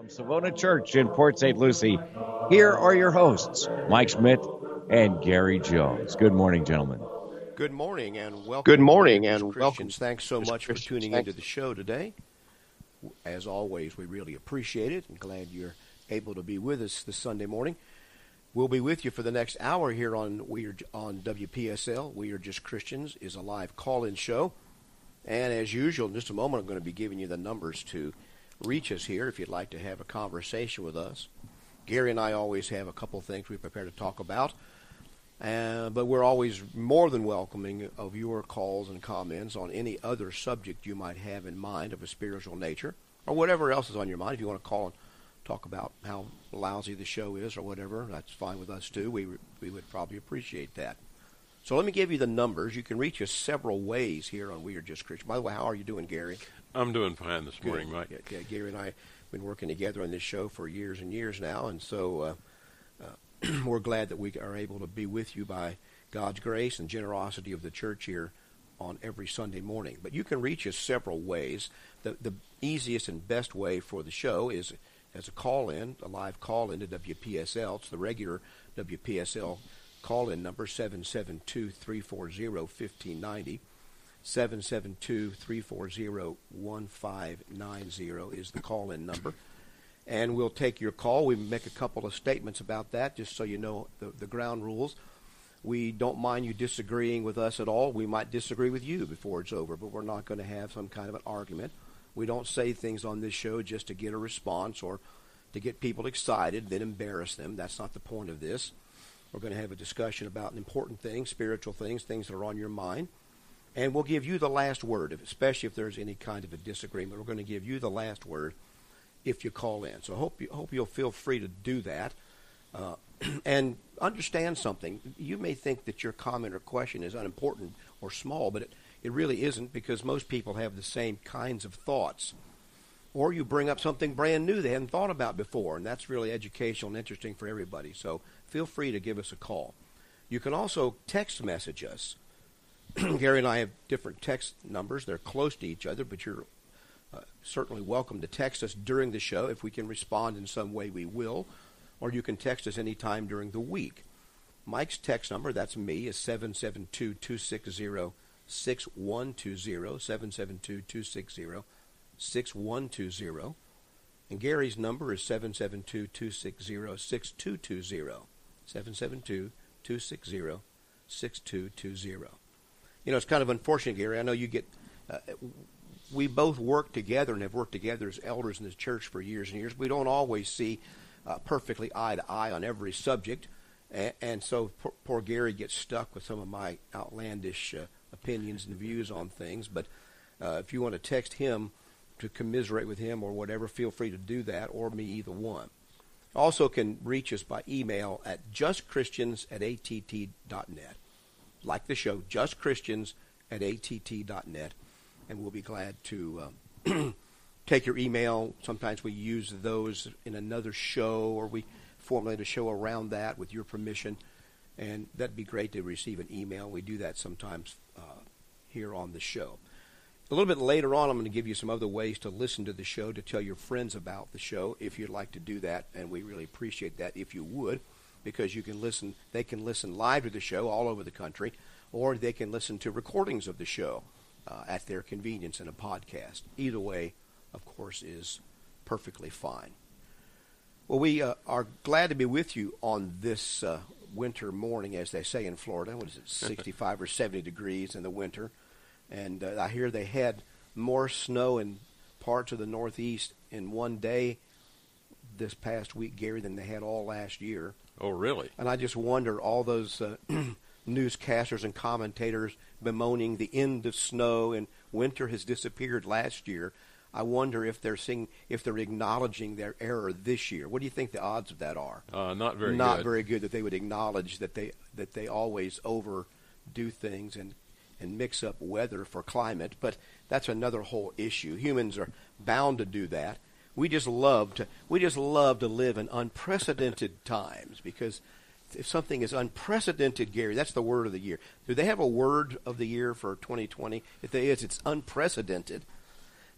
From Savona Church in Port St. Lucie, here are your hosts, Mike Schmidt and Gary Jones. Good morning, gentlemen. Good morning and welcome. Good morning and Christians. welcome. Thanks so much for tuning Thanks. into the show today. As always, we really appreciate it and glad you're able to be with us this Sunday morning. We'll be with you for the next hour here on we are on WPSL. We are just Christians is a live call-in show, and as usual, in just a moment, I'm going to be giving you the numbers to reach us here if you'd like to have a conversation with us. Gary and I always have a couple things we prepare to talk about. Uh, but we're always more than welcoming of your calls and comments on any other subject you might have in mind of a spiritual nature or whatever else is on your mind. If you want to call and talk about how lousy the show is or whatever, that's fine with us too. We, we would probably appreciate that. So let me give you the numbers. You can reach us several ways here on We Are Just Christian. By the way, how are you doing, Gary? I'm doing fine this Good. morning, Mike. Yeah, yeah, Gary and I have been working together on this show for years and years now, and so uh, uh, we're glad that we are able to be with you by God's grace and generosity of the church here on every Sunday morning. But you can reach us several ways. The the easiest and best way for the show is as a call in, a live call in to WPSL. It's the regular WPSL call in number 772 340 1590. 772-340-1590 is the call-in number. And we'll take your call. We make a couple of statements about that just so you know the, the ground rules. We don't mind you disagreeing with us at all. We might disagree with you before it's over, but we're not going to have some kind of an argument. We don't say things on this show just to get a response or to get people excited, then embarrass them. That's not the point of this. We're going to have a discussion about important things, spiritual things, things that are on your mind. And we'll give you the last word, especially if there's any kind of a disagreement. We're going to give you the last word if you call in. So I hope you hope you'll feel free to do that. Uh, and understand something. You may think that your comment or question is unimportant or small, but it, it really isn't because most people have the same kinds of thoughts. Or you bring up something brand new they hadn't thought about before, and that's really educational and interesting for everybody. So feel free to give us a call. You can also text message us. Gary and I have different text numbers. They're close to each other, but you're uh, certainly welcome to text us during the show. If we can respond in some way, we will. Or you can text us anytime during the week. Mike's text number, that's me, is 772 260 6120. 772 260 6120. And Gary's number is 772 260 6220. 772 260 6220. You know, it's kind of unfortunate, Gary. I know you get. Uh, we both work together and have worked together as elders in this church for years and years. We don't always see uh, perfectly eye to eye on every subject, and, and so poor, poor Gary gets stuck with some of my outlandish uh, opinions and views on things. But uh, if you want to text him to commiserate with him or whatever, feel free to do that, or me, either one. Also, can reach us by email at justchristians at att.net. Like the show, Just Christians at att.net, and we'll be glad to um, take your email. Sometimes we use those in another show, or we formulate a show around that with your permission, and that'd be great to receive an email. We do that sometimes uh, here on the show. A little bit later on, I'm going to give you some other ways to listen to the show, to tell your friends about the show if you'd like to do that, and we really appreciate that if you would, because you can listen. They can listen live to the show all over the country, or they can listen to recordings of the show uh, at their convenience in a podcast. Either way, of course, is perfectly fine. Well, we uh, are glad to be with you on this uh, winter morning, as they say in Florida. What is it, 65 or 70 degrees in the winter? And uh, I hear they had more snow in parts of the Northeast in one day this past week, Gary, than they had all last year. Oh, really? And I just wonder all those uh, newscasters and commentators bemoaning the end of snow and winter has disappeared last year. I wonder if they're seeing if they're acknowledging their error this year. What do you think the odds of that are? Uh, not very Not good. very good that they would acknowledge that they that they always overdo things and and mix up weather for climate, but that's another whole issue. Humans are bound to do that. We just love to we just love to live in unprecedented times because if something is unprecedented, Gary, that's the word of the year. Do they have a word of the year for 2020? If there is, it's unprecedented.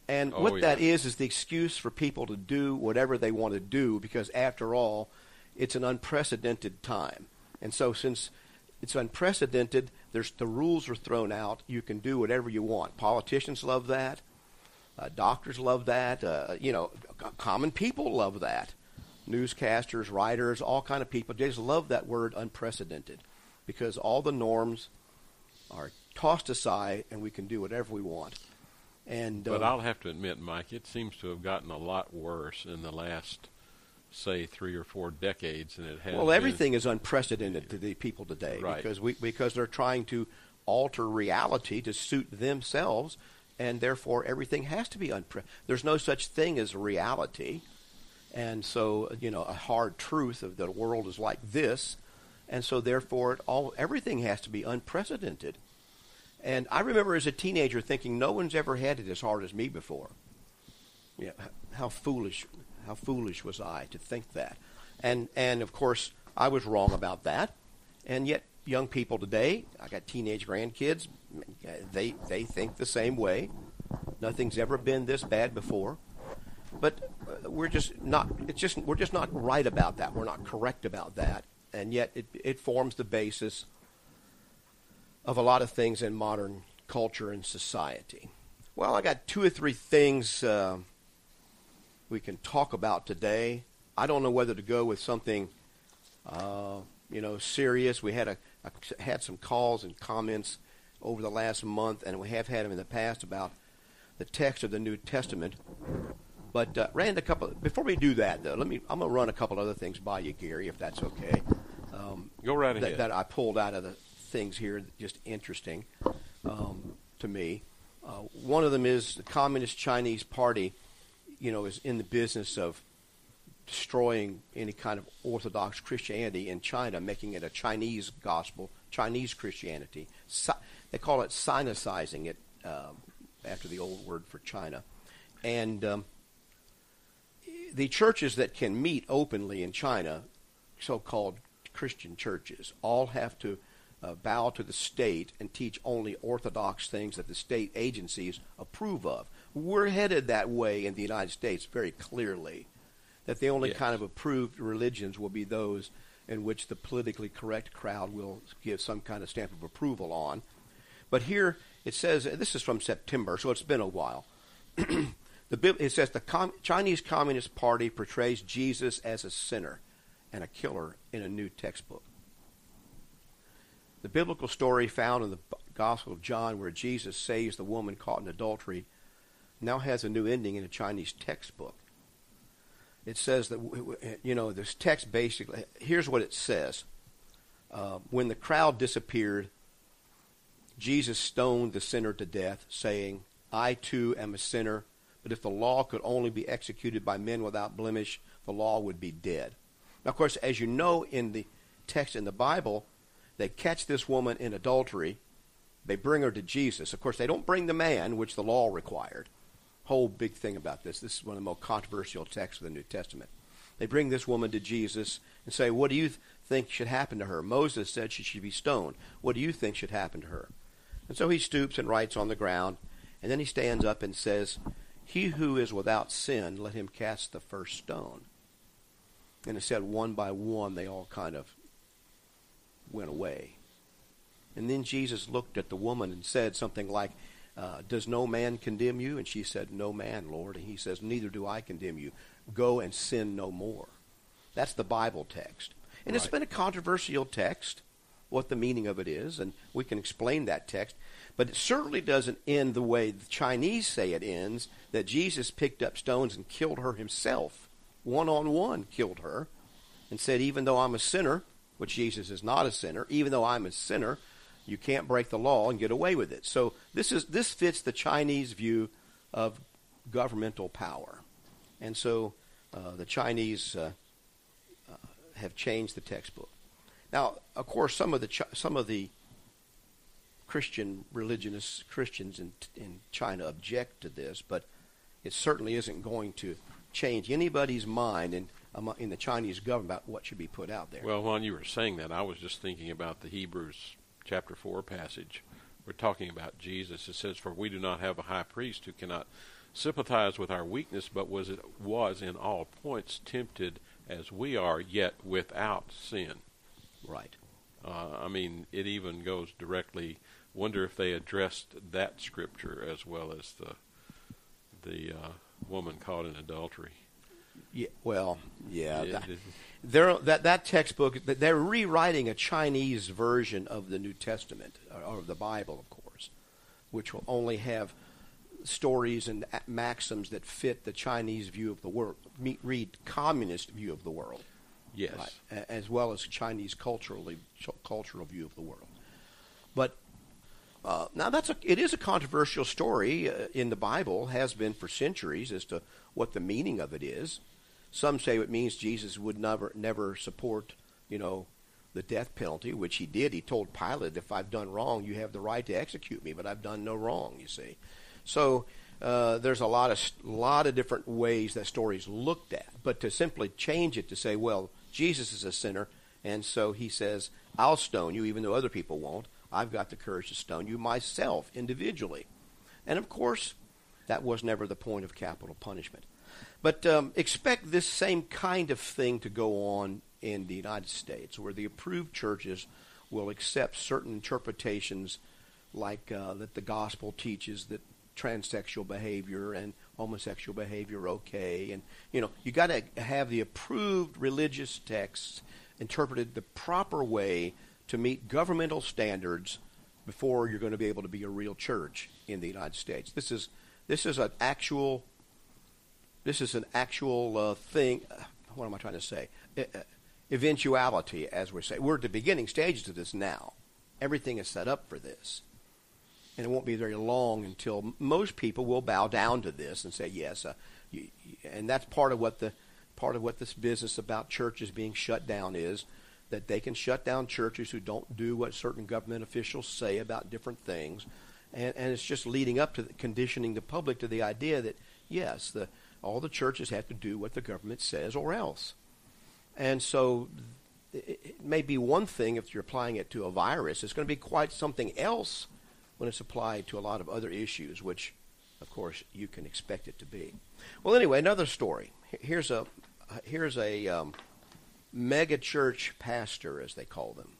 And Oh, what yeah. that is is the excuse for people to do whatever they want to do because, after all, it's an unprecedented time. And so, since it's unprecedented, there's the rules are thrown out. You can do whatever you want. Politicians love that. Uh, doctors love that. Uh, you know, common people love that. Newscasters, writers, all kind of people they just love that word unprecedented because all the norms are tossed aside and we can do whatever we want. And But uh, I'll have to admit, Mike, it seems to have gotten a lot worse in the last, say, three or four decades than it has. Well, everything is unprecedented to the people today Right. because we because they're trying to alter reality to suit themselves, and therefore everything has to be unpre. There's no such thing as reality, and so you know a hard truth of the world is like this, and so therefore it all everything has to be unprecedented. And I remember as a teenager thinking, no one's ever had it as hard as me before. Yeah, how foolish, how foolish was I to think that? And and of course I was wrong about that. And yet young people today, I got teenage grandkids, they they think the same way. Nothing's ever been this bad before. But uh, we're just not. It's just we're just not right about that. We're not correct about that. And yet it it forms the basis of a lot of things in modern culture and society. Well, I got two or three things uh, we can talk about today. I don't know whether to go with something, uh, you know, serious. We had a I had some calls and comments over the last month, and we have had them in the past about the text of the New Testament. But uh, ran a couple. Before we do that, though, let me. I'm gonna run a couple other things by you, Gary, if that's okay. Um, Go right that, ahead. that I pulled out of the things here, just interesting um, to me. Uh, one of them is the Communist Chinese Party, you know, is in the business of destroying any kind of Orthodox Christianity in China, making it a Chinese gospel, Chinese Christianity. Si- they call it sinicizing it um, after the old word for China. And um, the churches that can meet openly in China, so-called Christian churches, all have to uh, bow to the state and teach only orthodox things that the state agencies approve of. We're headed that way in the United States very clearly. That the only Yes. kind of approved religions will be those in which the politically correct crowd will give some kind of stamp of approval on. But here it says this is from September, so it's been a while. the it says the Com- Chinese Communist Party portrays Jesus as a sinner and a killer in a new textbook. The biblical story found in the Gospel of John, where Jesus saves the woman caught in adultery, now has a new ending in a Chinese textbook. It says that you know this text basically. Here's what it says: uh, When the crowd disappeared, Jesus stoned the sinner to death, saying, I too am a sinner, but if the law could only be executed by men without blemish, the law would be dead. Now, of course, as you know in the text in the Bible, they catch this woman in adultery, they bring her to Jesus. Of course, they don't bring the man, which the law required. Whole big thing about this. This is one of the most controversial texts of the New Testament. They bring this woman to Jesus and say, What do you th- think should happen to her? Moses said she should be stoned. What do you think should happen to her? And so he stoops and writes on the ground, and then he stands up and says, He who is without sin, let him cast the first stone. And it said, one by one, they all kind of went away. And then Jesus looked at the woman and said something like, uh, Does no man condemn you? And she said, No man, Lord. And he says, Neither do I condemn you. Go and sin no more. That's the Bible text. And it's been a controversial text, what the meaning of it is, and we can explain that text. But it certainly doesn't end the way the Chinese say it ends, that Jesus picked up stones and killed her himself. One on one killed her and said, Even though I'm a sinner, which Jesus is not a sinner, even though I'm a sinner, you can't break the law and get away with it. So this is this fits the Chinese view of governmental power, and so uh, the Chinese uh, uh, have changed the textbook. Now, of course, some of the some of the Christian religionists Christians in in China object to this, but it certainly isn't going to change anybody's mind in in the Chinese government about what should be put out there. Well, while you were saying that, I was just thinking about the Hebrews chapter 4 passage. We're talking about Jesus. It says, For we do not have a high priest who cannot sympathize with our weakness, but was it was in all points tempted as we are, yet without sin. Right. Uh, I mean, it even goes directly. Wonder if they addressed that scripture as well as the the uh, woman caught in adultery. Yeah. Well, yeah. Yeah, that, that that textbook, they're rewriting a Chinese version of the New Testament or of the Bible, of course, which will only have stories and maxims that fit the Chinese view of the world. Me- Read communist view of the world. Yes. right, as well as Chinese culturally cultural view of the world. But uh, now that's a it is a controversial story uh, in the Bible has been for centuries as to what the meaning of it is. Some say it means Jesus would never never support you know the death penalty, which he did. He told Pilate, "If I've done wrong, you have the right to execute me, but I've done no wrong." You see, so. Uh, there's a lot of lot of different ways that story's looked at, but to simply change it to say, well, Jesus is a sinner, and so he says, I'll stone you, even though other people won't. I've got the courage to stone you myself individually. And of course, that was never the point of capital punishment. But um, expect this same kind of thing to go on in the United States, where the approved churches will accept certain interpretations, like uh, that the gospel teaches that transsexual behavior and homosexual behavior okay, and you know you got to have the approved religious texts interpreted the proper way to meet governmental standards before you're going to be able to be a real church in the United States. This is this is an actual this is an actual uh, thing. uh, What am I trying to say? Uh, eventuality, as we say. We're at the beginning stages of this now. Everything is set up for this, and it won't be very long until most people will bow down to this and say yes. Uh, you, and that's part of what the part of what this business about churches being shut down is that they can shut down churches who don't do what certain government officials say about different things, and, and it's just leading up to the, conditioning the public to the idea that yes, the all the churches have to do what the government says or else, and so it, it may be one thing if you're applying it to a virus. It's going to be quite something else when it's applied to a lot of other issues, which, of course, you can expect it to be. Well, anyway, another story. Here's a here's a um, mega church pastor, as they call them,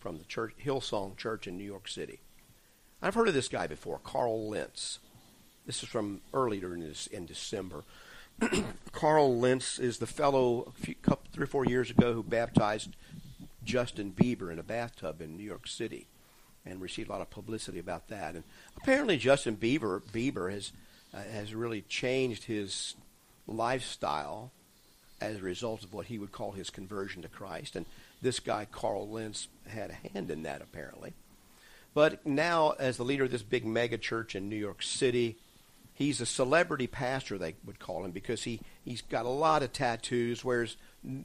from the church Hillsong Church in New York City. I've heard of this guy before, Carl Lentz. This is from earlier in, this, in December. Carl Lentz is the fellow a few, couple, three or four years ago who baptized Justin Bieber in a bathtub in New York City, and received a lot of publicity about that. And apparently, Justin Bieber Bieber has uh, has really changed his lifestyle as a result of what he would call his conversion to Christ. And this guy, Carl Lentz, had a hand in that, apparently. But now, as the leader of this big mega church in New York City, he's a celebrity pastor, they would call him, because he, he's got a lot of tattoos, wears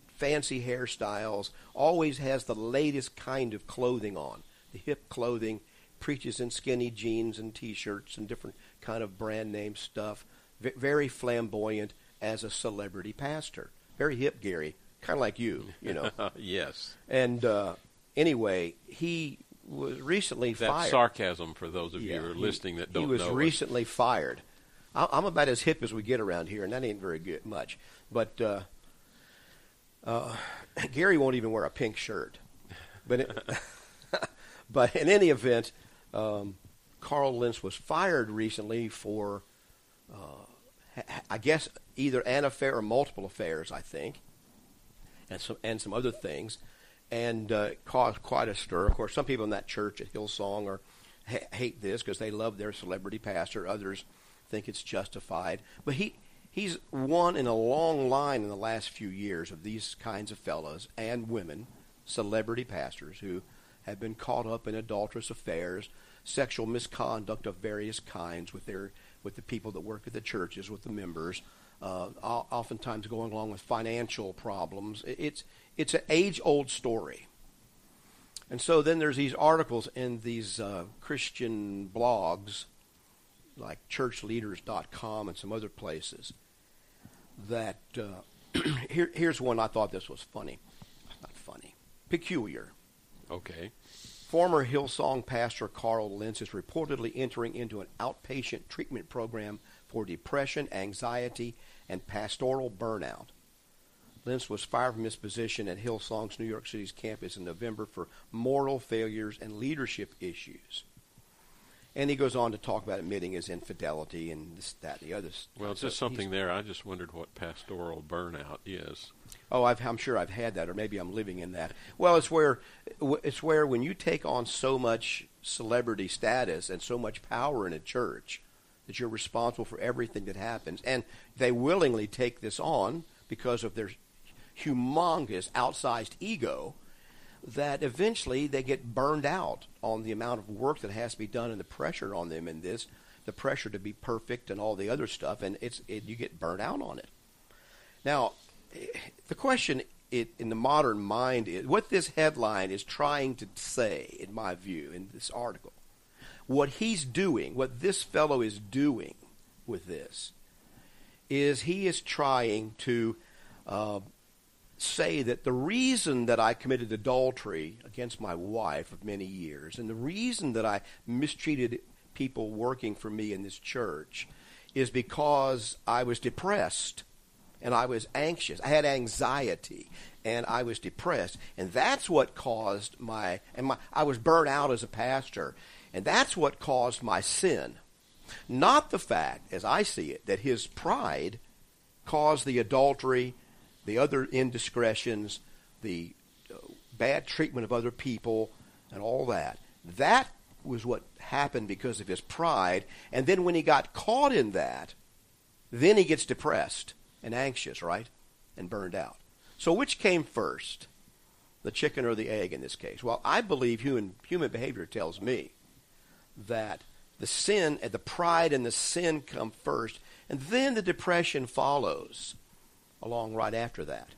fancy hairstyles, always has the latest kind of clothing on, hip clothing, preaches in skinny jeans and T-shirts and different kind of brand name stuff, v- very flamboyant as a celebrity pastor. Very hip, Gary, kind of like you, you know. yes. and uh, anyway, he was recently That's fired. sarcasm for those of Yeah, you who are he- listening that don't know. He was know. it. recently fired. I- I'm about as hip as we get around here, and that ain't very good much. But uh, uh, Gary won't even wear a pink shirt. But it, but in any event, um, Carl Lentz was fired recently for, uh, I guess, either an affair or multiple affairs. I think, and some and some other things, and uh, caused quite a stir. Of course, some people in that church at Hillsong are ha- hate this because they love their celebrity pastor. Others think it's justified. But he he's one in a long line in the last few years of these kinds of fellows and women, celebrity pastors who have been caught up in adulterous affairs, sexual misconduct of various kinds with their with the people that work at the churches, with the members. Uh, oftentimes going along with financial problems. It's it's an age old story. And so then there's these articles in these uh, Christian blogs like churchleaders.com and some other places that uh, here, here's one I thought this was funny. Not funny. Peculiar. Okay. Former Hillsong pastor Carl Lentz is reportedly entering into an outpatient treatment program for depression, anxiety, and pastoral burnout. Lentz was fired from his position at Hillsong's New York City's campus in November for moral failures and leadership issues. And he goes on to talk about admitting his infidelity and this, that, and the other. Well, just something he's- there. I just wondered what pastoral burnout is. Oh, I've, I'm sure I've had that, or maybe I'm living in that. Well, it's where it's where when you take on so much celebrity status and so much power in a church that you're responsible for everything that happens, and they willingly take this on because of their humongous, outsized ego. That eventually they get burned out on the amount of work that has to be done and the pressure on them in this, the pressure to be perfect and all the other stuff, and it's it, you get burned out on it. Now, the question it, in the modern mind is what this headline is trying to say, in my view, in this article. What he's doing, what this fellow is doing with this, is he is trying to uh, say that the reason that I committed adultery against my wife of many years, and the reason that I mistreated people working for me in this church, is because I was depressed and I was anxious. I had anxiety and I was depressed, and that's what caused my and my I was burnt out as a pastor, and that's what caused my sin. Not the fact, as I see it, that his pride caused the adultery, the other indiscretions, the uh, bad treatment of other people, and all that. That was what happened because of his pride. And then when he got caught in that, then he gets depressed and anxious, right? And burned out. So which came first? The chicken or the egg in this case? Well, I believe human, human behavior tells me that the sin and the pride and the sin come first, and then the depression follows along right after that.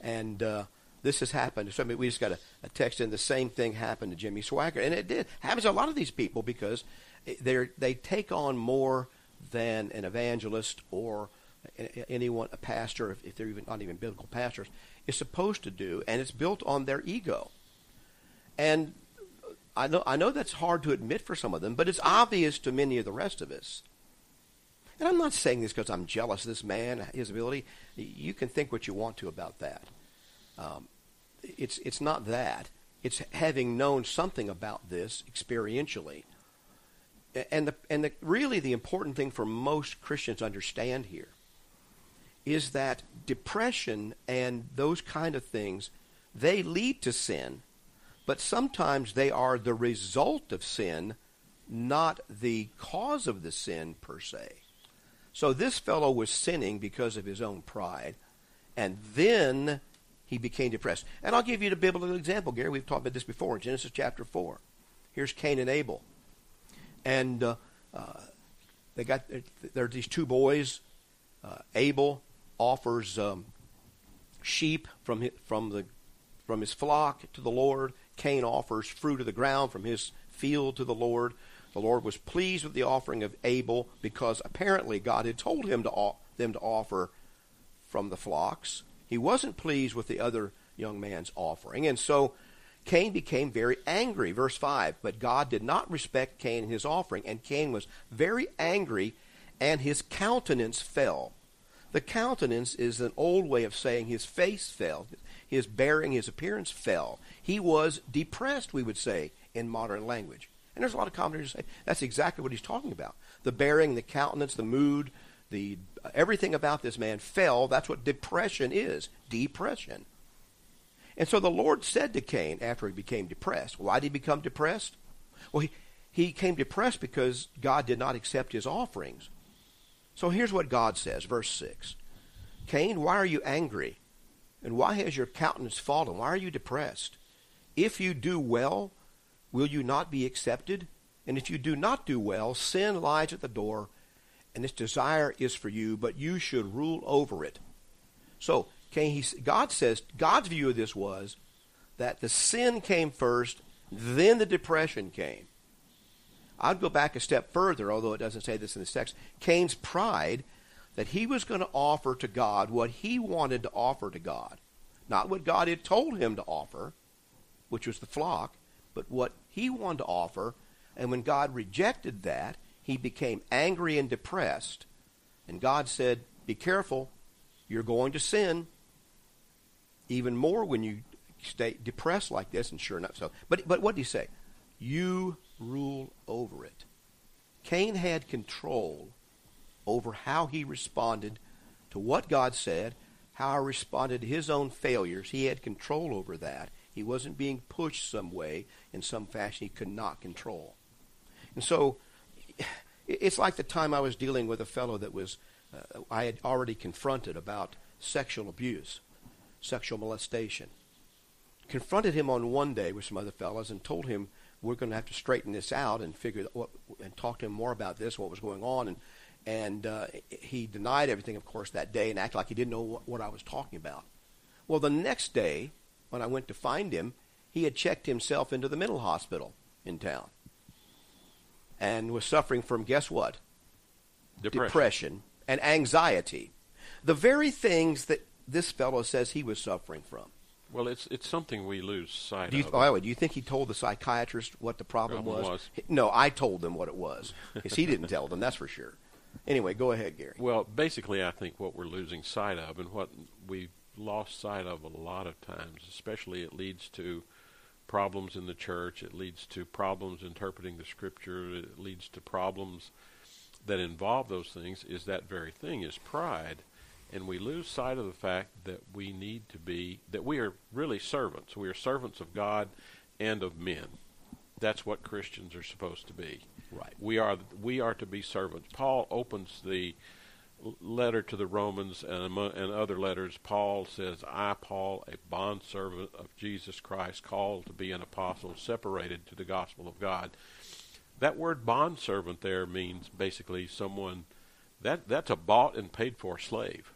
And uh, this has happened. So I mean, we just got a, a text in. The same thing happened to Jimmy Swaggart, and it did happens to a lot of these people because they they take on more than an evangelist or anyone, a pastor, if, they're even not even biblical pastors, is supposed to do, and it's built on their ego. And I know I know that's hard to admit for some of them, but it's obvious to many of the rest of us. And I'm not saying this because I'm jealous of this man, his ability. You can think what you want to about that. Um, it's it's not that. It's having known something about this experientially. And the and the really the important thing for most Christians to understand here is that depression and those kind of things they lead to sin, but sometimes they are the result of sin, not the cause of the sin per se. So this fellow was sinning because of his own pride, and then he became depressed. And I'll give you the biblical example, Gary. We've talked about this before in Genesis chapter 4. Here's Cain and Abel. And uh, uh, they got there are these two boys. Uh, Abel offers um, sheep from his, from the from his flock to the Lord. Cain offers fruit of the ground from his field to the Lord. The Lord was pleased with the offering of Abel because apparently God had told him to them to offer from the flocks. He wasn't pleased with the other young man's offering, and so Cain became very angry. Verse 5 But God did not respect Cain and his offering, and Cain was very angry, and his countenance fell. The countenance is an old way of saying his face fell, his bearing, his appearance fell. He was depressed, we would say, in modern language. And there's a lot of commentators say that's exactly what he's talking about. The bearing, the countenance, the mood, the uh, everything about this man fell. That's what depression is. Depression. And so the Lord said to Cain after he became depressed, why did he become depressed? Well, he, he became depressed because God did not accept his offerings. So here's what God says, verse 6. Cain, why are you angry? And why has your countenance fallen? Why are you depressed? If you do well, will you not be accepted? And if you do not do well, sin lies at the door, and its desire is for you, but you should rule over it. So, Cain, he, God says, God's view of this was that the sin came first, then the depression came. I'd go back a step further, although it doesn't say this in the text. Cain's pride that he was going to offer to God what he wanted to offer to God, not what God had told him to offer, which was the flock, but what he wanted to offer. And when God rejected that, he became angry and depressed. And God said, Be careful. You're going to sin even more when you stay depressed like this. And sure enough, so. But, but what did he say? You rule over it. Cain had control over how he responded to what God said, how he responded to his own failures. He had control over that. He wasn't being pushed some way in some fashion he could not control. And so it's like the time I was dealing with a fellow that was uh, I had already confronted about sexual abuse, sexual molestation. Confronted him on one day with some other fellows and told him we're going to have to straighten this out and figure what and talk to him more about this, what was going on, and and uh, he denied everything, of course, that day and acted like he didn't know what, what I was talking about. Well, the next day, when I went to find him, he had checked himself into the mental hospital in town and was suffering from guess what? Depression. Depression and anxiety. The very things that this fellow says he was suffering from. Well, it's it's something we lose sight Do you, of. by the way, do you think he told the psychiatrist what the problem, Problem was? was. No, I told them what it was. Because he didn't tell them, that's for sure. Anyway, go ahead, Gary. Well, basically, I think what we're losing sight of, and what we've lost sight of a lot of times, especially it leads to problems in the church, it leads to problems interpreting the scripture, it leads to problems that involve those things, is that very thing, is pride. And we lose sight of the fact that we need to be, that we are really servants. We are servants of God and of men. That's what Christians are supposed to be. Right. We are we are to be servants. Paul opens the letter to the Romans and and other letters. Paul says, "I, Paul, a bondservant of Jesus Christ, called to be an apostle, separated to the gospel of God." That word bondservant there means basically someone that that's a bought and paid for slave.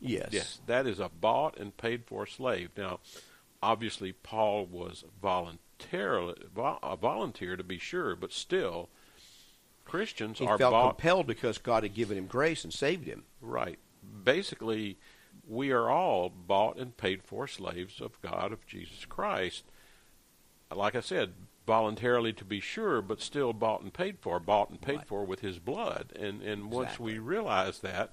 Yes. Yes, that is a bought and paid for slave. Now, obviously, Paul was voluntarily a volunteer to be sure, but still, Christians He are felt bought. compelled because God had given him grace and saved him. Right. Basically, we are all bought and paid for slaves of God of Jesus Christ. Like I said, voluntarily to be sure, but still bought and paid for, bought and paid Right. for with His blood. And and once Exactly. we realize that,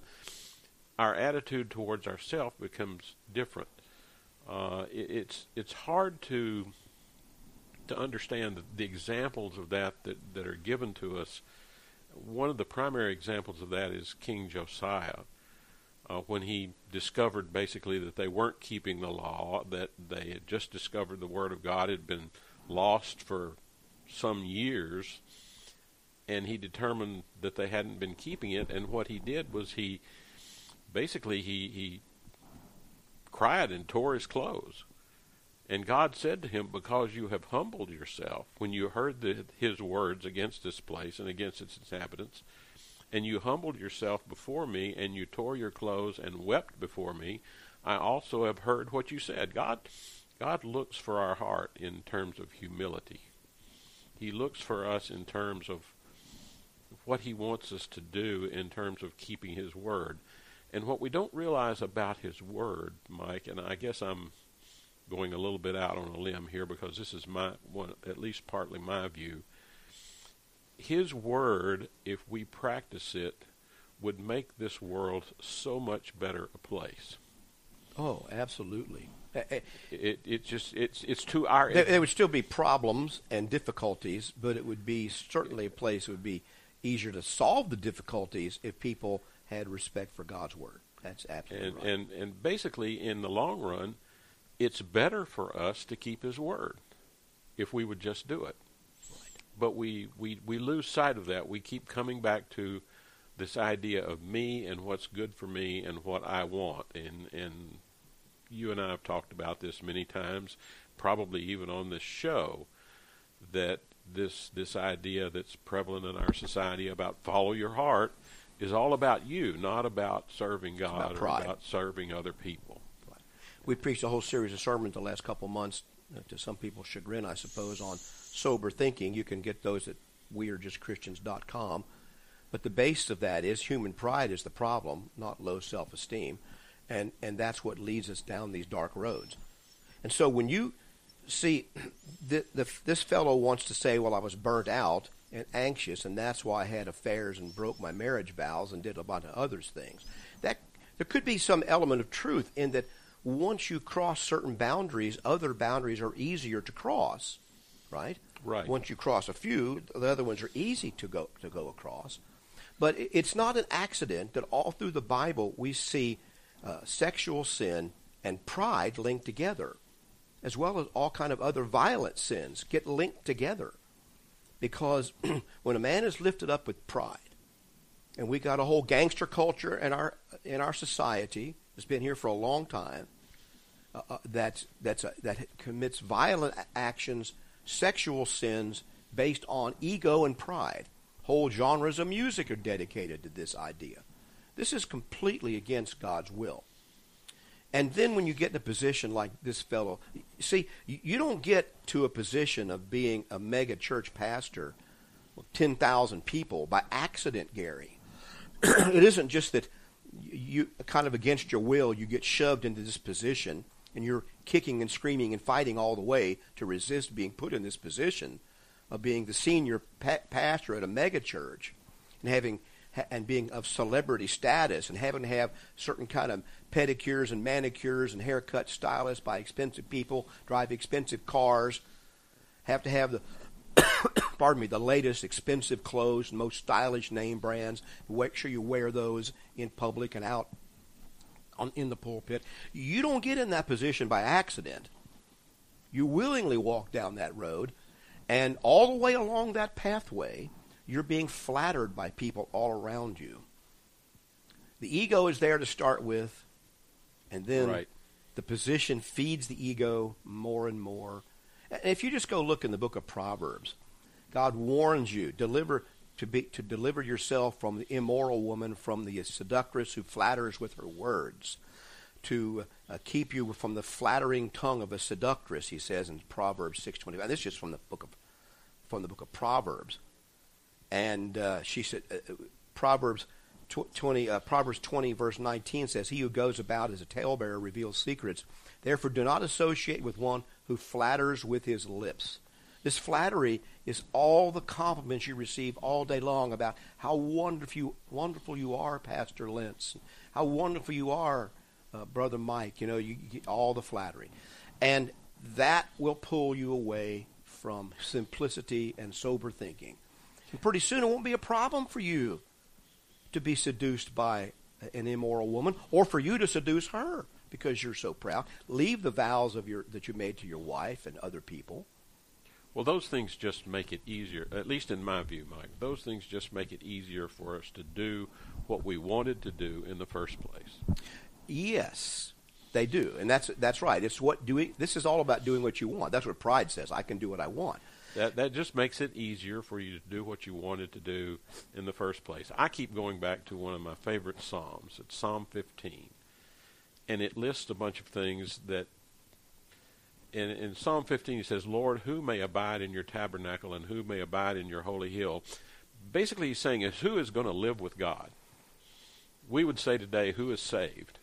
our attitude towards ourselves becomes different. Uh, it, it's it's hard to to understand the, the examples of that, that that are given to us. One of the primary examples of that is King Josiah, uh, when he discovered basically that they weren't keeping the law, that they had just discovered the Word of God had been lost for some years, and he determined that they hadn't been keeping it. And what he did was he basically he he cried and tore his clothes. And God said to him, Because you have humbled yourself, when you heard the, his words against this place and against its inhabitants, and you humbled yourself before me, and you tore your clothes and wept before me, I also have heard what you said. God, God looks for our heart in terms of humility. He looks for us in terms of what He wants us to do in terms of keeping His word. And what we don't realize about His word, Mike, and I guess I'm going a little bit out on a limb here because this is my one, at least partly my view. His word, if we practice it, would make this world so much better a place. Oh, absolutely. It it just it's it's to our There, there would still be problems and difficulties, but it would be certainly a place that would be easier to solve the difficulties if people had respect for God's word. That's absolutely and right. and and basically in the long run, it's better for us to keep His word if we would just do it. But we, we, we lose sight of that. We keep coming back to this idea of me and what's good for me and what I want. And and you and I have talked about this many times, probably even on this show, that this this idea that's prevalent in our society about follow your heart is all about you, not about serving God about or about serving other people. we preached a whole series of sermons the last couple months, uh, to some people's chagrin, I suppose, on sober thinking. You can get those at wearejustchristians.com. But the base of that is human pride is the problem, not low self esteem. And, and that's what leads us down these dark roads. And so when you see the, the, this fellow wants to say, well, I was burnt out, and anxious, and that's why I had affairs and broke my marriage vows and did a bunch of other things. That there could be some element of truth in that once you cross certain boundaries, other boundaries are easier to cross, right? Right. Once you cross a few, the other ones are easy to go to go across. But it's not an accident that all through the Bible we see uh, sexual sin and pride linked together, as well as all kind of other violent sins get linked together. Because when a man is lifted up with pride, and we got a whole gangster culture in our in our society that's been here for a long time, uh, uh, that's that's a, that commits violent actions, sexual sins based on ego and pride. Whole genres of music are dedicated to this idea. This is completely against God's will. And then when you get in a position like this fellow, see, you don't get to a position of being a mega church pastor, 10,000 people, by accident, Gary. it isn't just that you, kind of against your will, you get shoved into this position and you're kicking and screaming and fighting all the way to resist being put in this position of being the senior pa- pastor at a mega church and having and being of celebrity status and having to have certain kind of pedicures and manicures and haircut stylists by expensive people, drive expensive cars, have to have the pardon me, the latest expensive clothes, most stylish name brands. Make sure you wear those in public and out on, in the pulpit. You don't get in that position by accident. You willingly walk down that road, and all the way along that pathway, you're being flattered by people all around you. The ego is there to start with, and then right. the position feeds the ego more and more. And if you just go look in the book of Proverbs, God warns you, deliver to be to deliver yourself from the immoral woman, from the seductress who flatters with her words, to uh, keep you from the flattering tongue of a seductress. He says in Proverbs six twenty five. This is just from the book of from the book of Proverbs, and uh, she said uh, uh Proverbs. 20 uh, Proverbs 20 verse 19 says he who goes about as a talebearer reveals secrets therefore do not associate with one who flatters with his lips this flattery is all the compliments you receive all day long about how wonderful you, wonderful you are, Pastor Lentz. How wonderful you are, uh, Brother Mike. You know, you, you get all the flattery. And that will pull you away from simplicity and sober thinking. And pretty soon it won't be a problem for you to be seduced by an immoral woman or for you to seduce her because you're so proud. Leave the vows of your that you made to your wife and other people well, those things just make it easier, at least in my view, Mike. Those things just make it easier for us to do what we wanted to do in the first place. Yes, they do, and that's that's right. It's what doing. This is all about doing what you want. That's what pride says. I can do what I want. That that just makes it easier for you to do what you wanted to do in the first place. I keep going back to one of my favorite psalms. It's Psalm 15, and it lists a bunch of things that in, in Psalm 15, he says, Lord, who may abide in your tabernacle and who may abide in your holy hill? Basically, he's saying is who is going to live with God? We would say today, who is saved?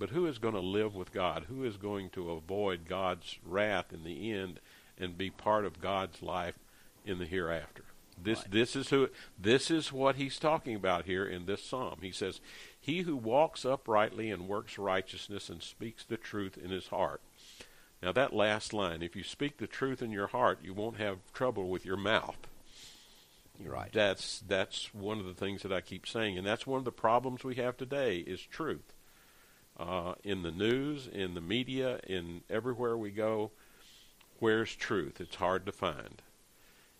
But who is going to live with God? Who is going to avoid God's wrath in the end and be part of God's life in the hereafter? This right. this is who this is what he's talking about here in this psalm. He says, "He who walks uprightly and works righteousness and speaks the truth in his heart." Now, that last line, if you speak the truth in your heart, you won't have trouble with your mouth. You're right. That's that's one of the things that I keep saying, and that's one of the problems we have today is truth. Uh, in the news, in the media, in everywhere we go, where's truth? It's hard to find.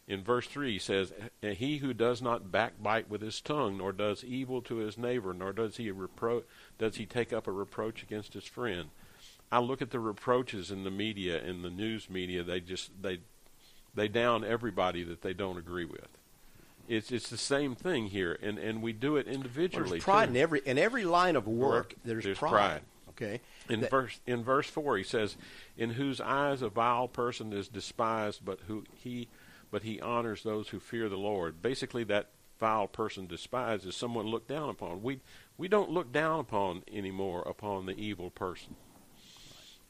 In verse three, he says, "He who does not backbite with his tongue, nor does evil to his neighbor, nor does he repro- does he take up a reproach against his friend." I look at the reproaches in the media, in the news media. They just they they down everybody that they don't agree with. It's it's the same thing here, and, and we do it individually. Well, there's pride too. in every in every line of work. There's, there's pride. pride. Okay. In that, verse in verse four, he says, "In whose eyes a vile person is despised, but who he but he honors those who fear the Lord." Basically, that vile person despised is someone looked down upon. We we don't look down upon anymore upon the evil person.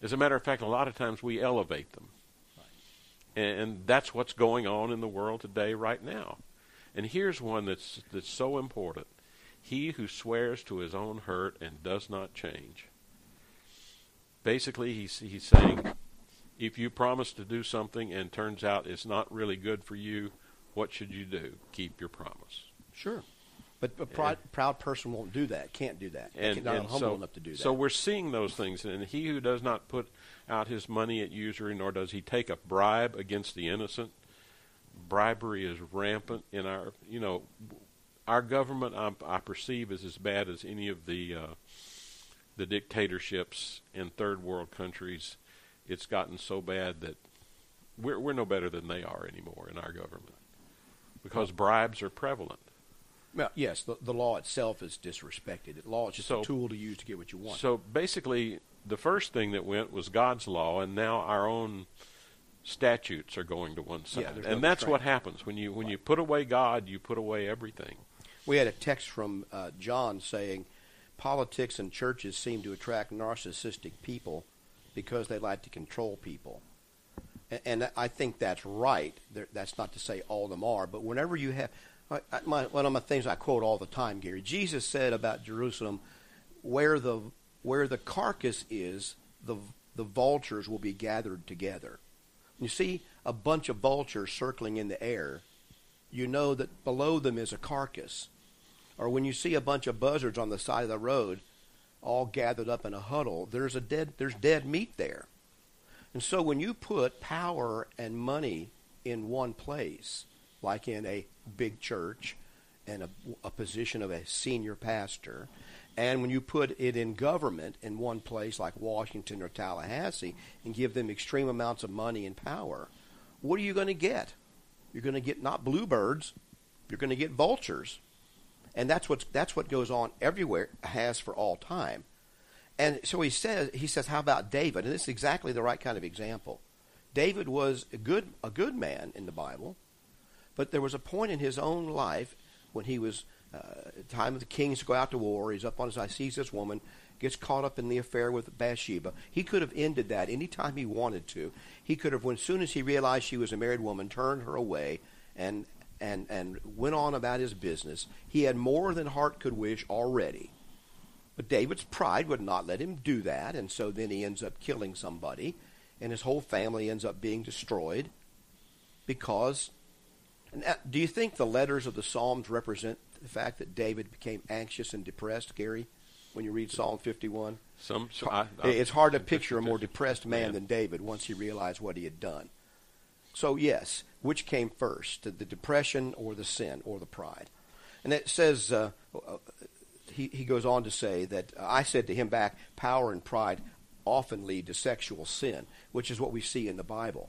As a matter of fact, a lot of times we elevate them. And that's what's going on in the world today right now. And here's one that's that's so important. He who swears to his own hurt and does not change. Basically, he's, he's saying, if you promise to do something and turns out it's not really good for you, what should you do? Keep your promise. Sure. But a proud, proud person won't do that, can't do that. And, not and humble so, enough to do that. so we're seeing those things. And he who does not put out his money at usury, nor does he take a bribe against the innocent, bribery is rampant in our, you know, our government. I, I perceive is as bad as any of the uh, the dictatorships in third world countries. It's gotten so bad that we're we're no better than they are anymore in our government because bribes are prevalent. Well, yes, the, the law itself is disrespected. The law is just So- a tool to use to get what you want. So basically, the first thing that went was God's law, and now our own statutes are going to one side. Yeah, there's no and that's what happens when you when you put away God, you put away everything. We had a text from uh, John saying, "Politics and churches seem to attract narcissistic people because they like to control people." A- And I think that's right. That's not to say all of them are, but whenever you have, I- my, one of my things I quote all the time, Gary. Jesus said about Jerusalem, "Where the where the carcass is, the the vultures will be gathered together." You see a bunch of vultures circling in the air, you know that below them is a carcass. Or when you see a bunch of buzzards on the side of the road, all gathered up in a huddle, there's a dead there's dead meat there. And so when you put power and money in one place, like in a big church and a, a position of a senior pastor, and when you put it in government in one place like Washington or Tallahassee and give them extreme amounts of money and power, what are you going to get? You're going to get not bluebirds, you're going to get vultures. And that's what that's what goes on everywhere has for all time. And so he says he says how about David? And this is exactly the right kind of example. David was a good a good man in the Bible, but there was a point in his own life when he was uh, time of the kings to go out to war. He's up on his side, sees this woman, gets caught up in the affair with Bathsheba. He could have ended that any time he wanted to. He could have, when soon as he realized she was a married woman, turned her away and and and went on about his business. He had more than heart could wish already. But David's pride would not let him do that, and so then he ends up killing somebody, and his whole family ends up being destroyed because. uh, Do you think the letters of the Psalms represent the fact that David became anxious and depressed, Gary, when you read Psalm 51? Some, so I, I, it's hard to picture a more depressed man man. than David once he realized what he had done. So, yes, which came first, the depression or the sin or the pride? And it says, uh, uh, he, he goes on to say that uh, I said to him back, power and pride often lead to sexual sin, which is what we see in the Bible.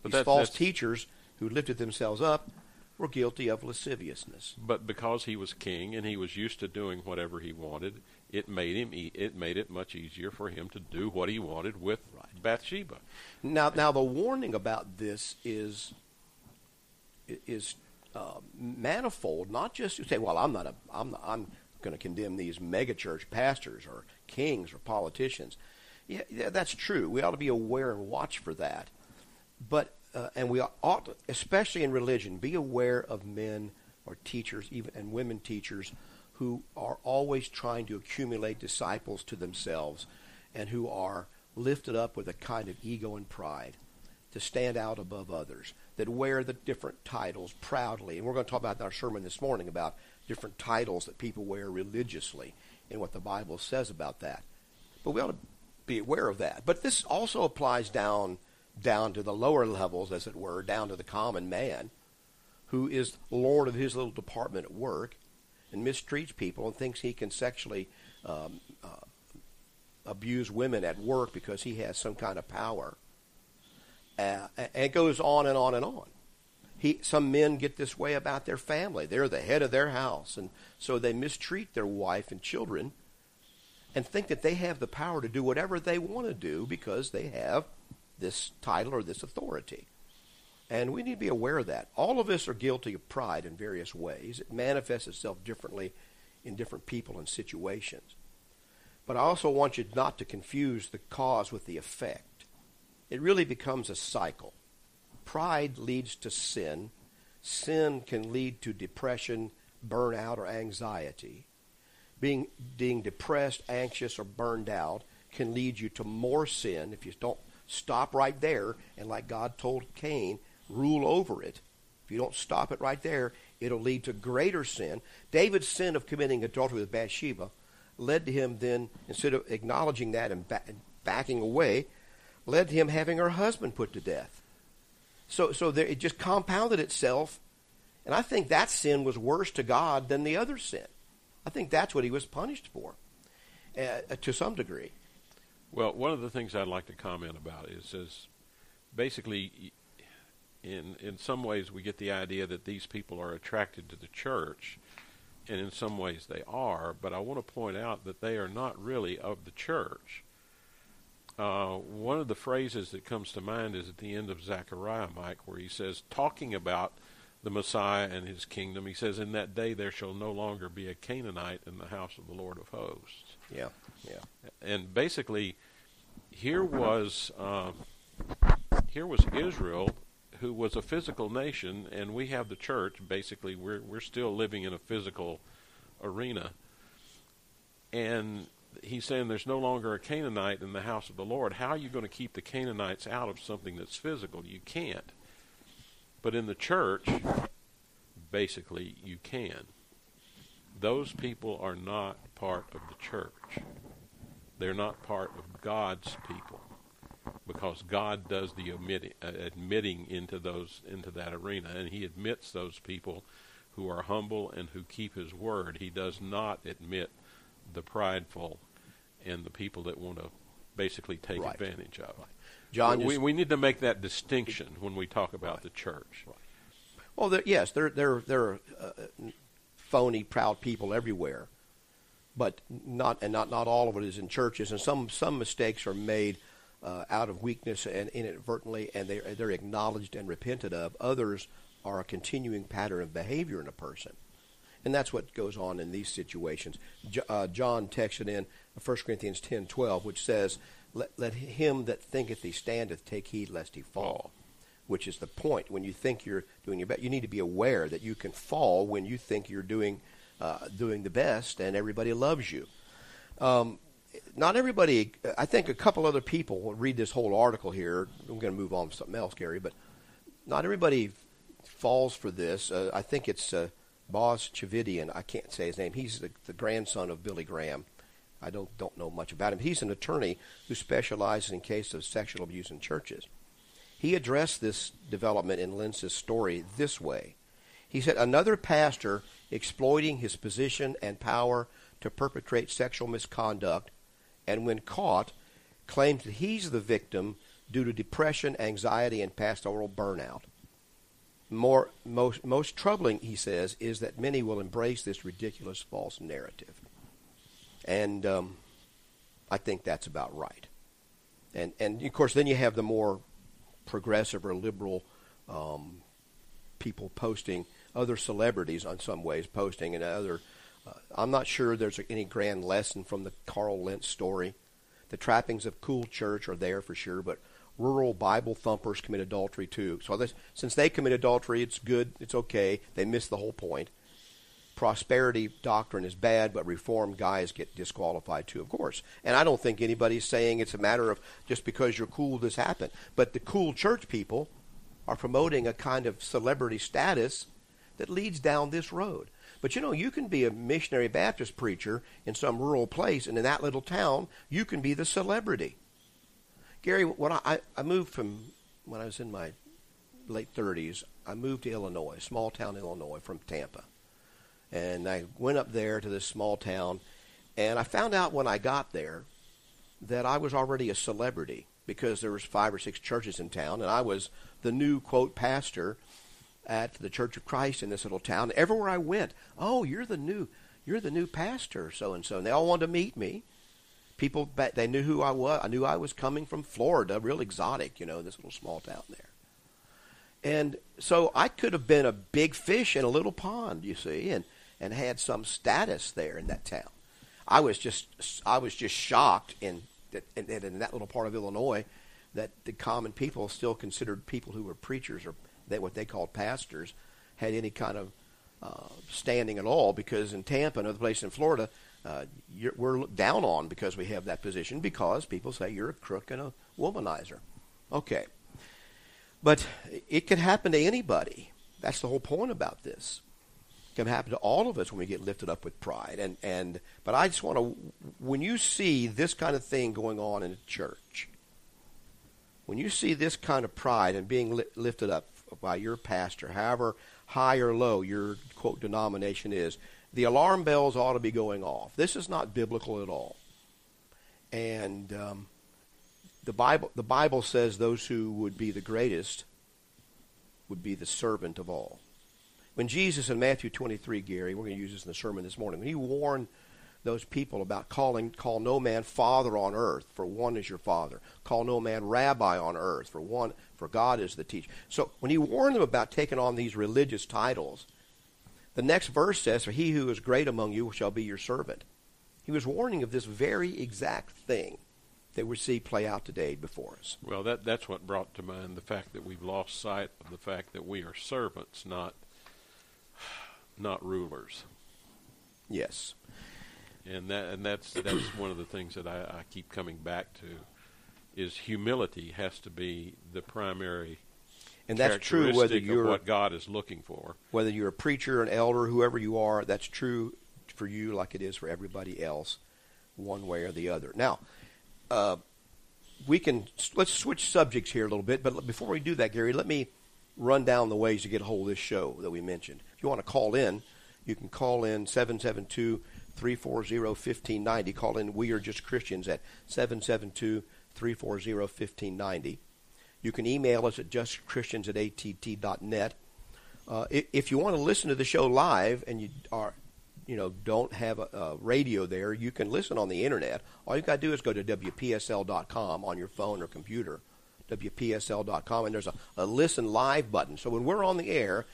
But These false that's- teachers who lifted themselves up were guilty of lasciviousness. But because he was king and he was used to doing whatever he wanted, it made him e- it made it much easier for him to do what he wanted with Right. Bathsheba. Now, now the warning about this is is uh, manifold. Not just you say, "Well, I'm not a, I'm, not, I'm going to condemn these megachurch pastors or kings or politicians." Yeah, yeah, that's true. We ought to be aware and watch for that. But uh, and we ought, to, especially in religion, be aware of men or teachers, even and women teachers, who are always trying to accumulate disciples to themselves, and who are lifted up with a kind of ego and pride to stand out above others, that wear the different titles proudly. And we're going to talk about in our sermon this morning about different titles that people wear religiously and what the Bible says about that. But we ought to be aware of that. But this also applies down down to the lower levels, as it were, down to the common man, who is lord of his little department at work and mistreats people and thinks he can sexually um, uh, abuse women at work because he has some kind of power. Uh, and it goes on and on and on. He, some men get this way about their family. They're the head of their house, and so they mistreat their wife and children and think that they have the power to do whatever they want to do because they have this title or this authority. And we need to be aware of that. All of us are guilty of pride in various ways. It manifests itself differently in different people and situations. But I also want you not to confuse the cause with the effect. It really becomes a cycle. pride leads to sin. Sin can lead to depression, burnout, or anxiety. Being, being depressed, anxious, or burned out can lead you to more sin if you don't stop right there and, like God told Cain, rule over it. If you don't stop it right there, it'll lead to greater sin. David's sin of committing adultery with Bathsheba led to him then, instead of acknowledging that and, ba- backing away, led to him having her husband put to death. So, so there, it just compounded itself, and I think that sin was worse to God than the other sin. I think that's what he was punished for, uh, to some degree. Well, one of the things I'd like to comment about is, is basically, in in some ways, we get the idea that these people are attracted to the church, and in some ways they are. But I want to point out that they are not really of the church. Uh, one of the phrases that comes to mind is at the end of Zechariah, Mike, where he says, talking about the Messiah and his kingdom, he says, In that day there shall no longer be a Canaanite in the house of the Lord of hosts. Yeah, yeah. And basically, here was uh, here was Israel, who was a physical nation, and we have the church. Basically, we're we're still living in a physical arena, and he's saying there's no longer a Canaanite in the house of the Lord. How are you going to keep the Canaanites out of something that's physical? You can't. But in the church, basically, you can. Those people are not part of the church. They're not part of God's people because God does the admitting, uh, admitting into those into that arena, and He admits those people who are humble and who keep His word. He does not admit the prideful and the people that want to basically take Right. advantage of. Right. John, we, we need to make that distinction when we talk about the church. Well, there, yes, there there there are uh, phony, proud people everywhere, but not and not not all of it is in churches, and some some mistakes are made uh, out of weakness and inadvertently, and they they're acknowledged and repented of. Others are a continuing pattern of behavior in a person, and that's what goes on in these situations. Jo- uh, John texted in 1 Corinthians ten twelve, which says, "Let let him that thinketh he standeth take heed lest he fall." which is the point. When you think you're doing your best, you need to be aware that you can fall when you think you're doing uh, doing the best, and everybody loves you. Um, not everybody. I think a couple other people will read this whole article here. I'm going to move on to something else, Gary, but not everybody falls for this. Uh, I think it's uh, Boz Tchividjian. I can't say his name. He's the, the grandson of Billy Graham. I don't don't know much about him. He's an attorney who specializes in cases of sexual abuse in churches. He addressed this development in Lentz's story this way. He said, Another pastor exploiting his position and power to perpetrate sexual misconduct, and when caught, claims that he's the victim due to depression, anxiety, and pastoral burnout. More, most, most troubling, he says, is that many will embrace this ridiculous false narrative. And um, I think that's about right. And, and of course, then you have the more progressive or liberal um, people posting, other celebrities on some ways posting, and other. Uh, I'm not sure there's any grand lesson from the Carl Lentz story. The trappings of cool church are there for sure, but rural Bible thumpers commit adultery too. So this, since they commit adultery, it's good, it's okay. They miss the whole point. Prosperity doctrine is bad, but reformed guys get disqualified too, of course. And I don't think anybody's saying it's a matter of just because you're cool, this happened. But the cool church people are promoting a kind of celebrity status that leads down this road. But you know, you can be a missionary Baptist preacher in some rural place, and in that little town, you can be the celebrity. Gary, when I, I, moved from when I was in my late 30s, I moved to Illinois, small town Illinois, from Tampa. And I went up there to this small town, and I found out when I got there that I was already a celebrity because there was five or six churches in town, and I was the new quote pastor at the Church of Christ in this little town. Everywhere I went, oh, you're the new, you're the new pastor, so and so, and they all wanted to meet me. People, they knew who I was. I knew I was coming from Florida, real exotic, you know, this little small town there. And so I could have been a big fish in a little pond, you see, and and had some status there in that town. I was just I was just shocked in in, in that little part of Illinois that the common people still considered people who were preachers or that what they called pastors had any kind of uh, standing at all because in Tampa and other places in Florida, uh, we're looked down on because we have that position because people say you're a crook and a womanizer. Okay. But it can happen to anybody. That's the whole point about this. It can happen to all of us when we get lifted up with pride. And, and but I just want to when you see this kind of thing going on in a church, when you see this kind of pride and being li- lifted up by your pastor, however high or low your quote denomination is, the alarm bells ought to be going off. This is not biblical at all. And um, the Bible the Bible says those who would be the greatest would be the servant of all. When Jesus in Matthew 23, Gary, we're going to use this in the sermon this morning, when he warned those people about calling call no man father on earth for one is your father call no man rabbi on earth for one for god is the teacher so when he warned them about taking on these religious titles the next verse says for he who is great among you shall be your servant he was warning of this very exact thing that we see play out today before us. Well, that that's what brought to mind the fact that we've lost sight of the fact that we are servants, not not rulers. Yes, and that and that's that's one of the things that I, I keep coming back to is humility has to be the primary and that's true whether you're what God is looking for. Whether you're a preacher, an elder, whoever you are, that's true for you like it is for everybody else, one way or the other. Now, uh, we can let's switch subjects here a little bit, but before we do that, Gary, let me run down the ways to get a hold of this show that we mentioned. If you want to call in, you can call in 772 340 1590. Call in We Are Just Christians at 772 340 1590. You can email us at justchristians at att.net. Uh, if you want to listen to the show live and you are you know don't have a, a, radio there, you can listen on the internet. All you got to do is go to wpsl.com on your phone or computer, wpsl.com, and there's a, a listen live button. So when we're on the air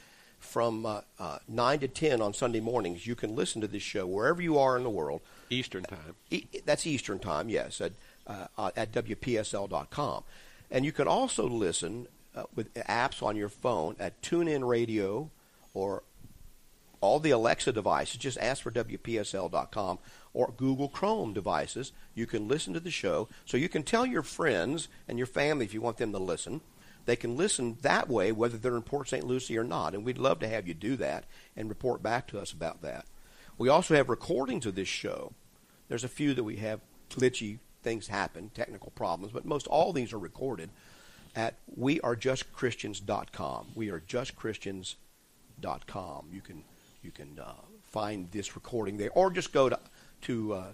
from uh, uh, nine to ten on Sunday mornings, you can listen to this show wherever you are in the world. Eastern time. E- that's Eastern time, yes, at uh, uh at wpsl.com, and you can also listen uh, with apps on your phone at TuneIn Radio or all the Alexa devices, just ask for WPSL.com or Google Chrome devices. You can listen to the show. So you can tell your friends and your family if you want them to listen. They can listen that way, whether they're in Port St. Lucie or not. And we'd love to have you do that and report back to us about that. We also have recordings of this show. There's a few that we have glitchy things happen, technical problems, but most all these are recorded at wearejustchristians.com. Wearejustchristians.com. You can you can uh, find this recording there, or just go to to uh,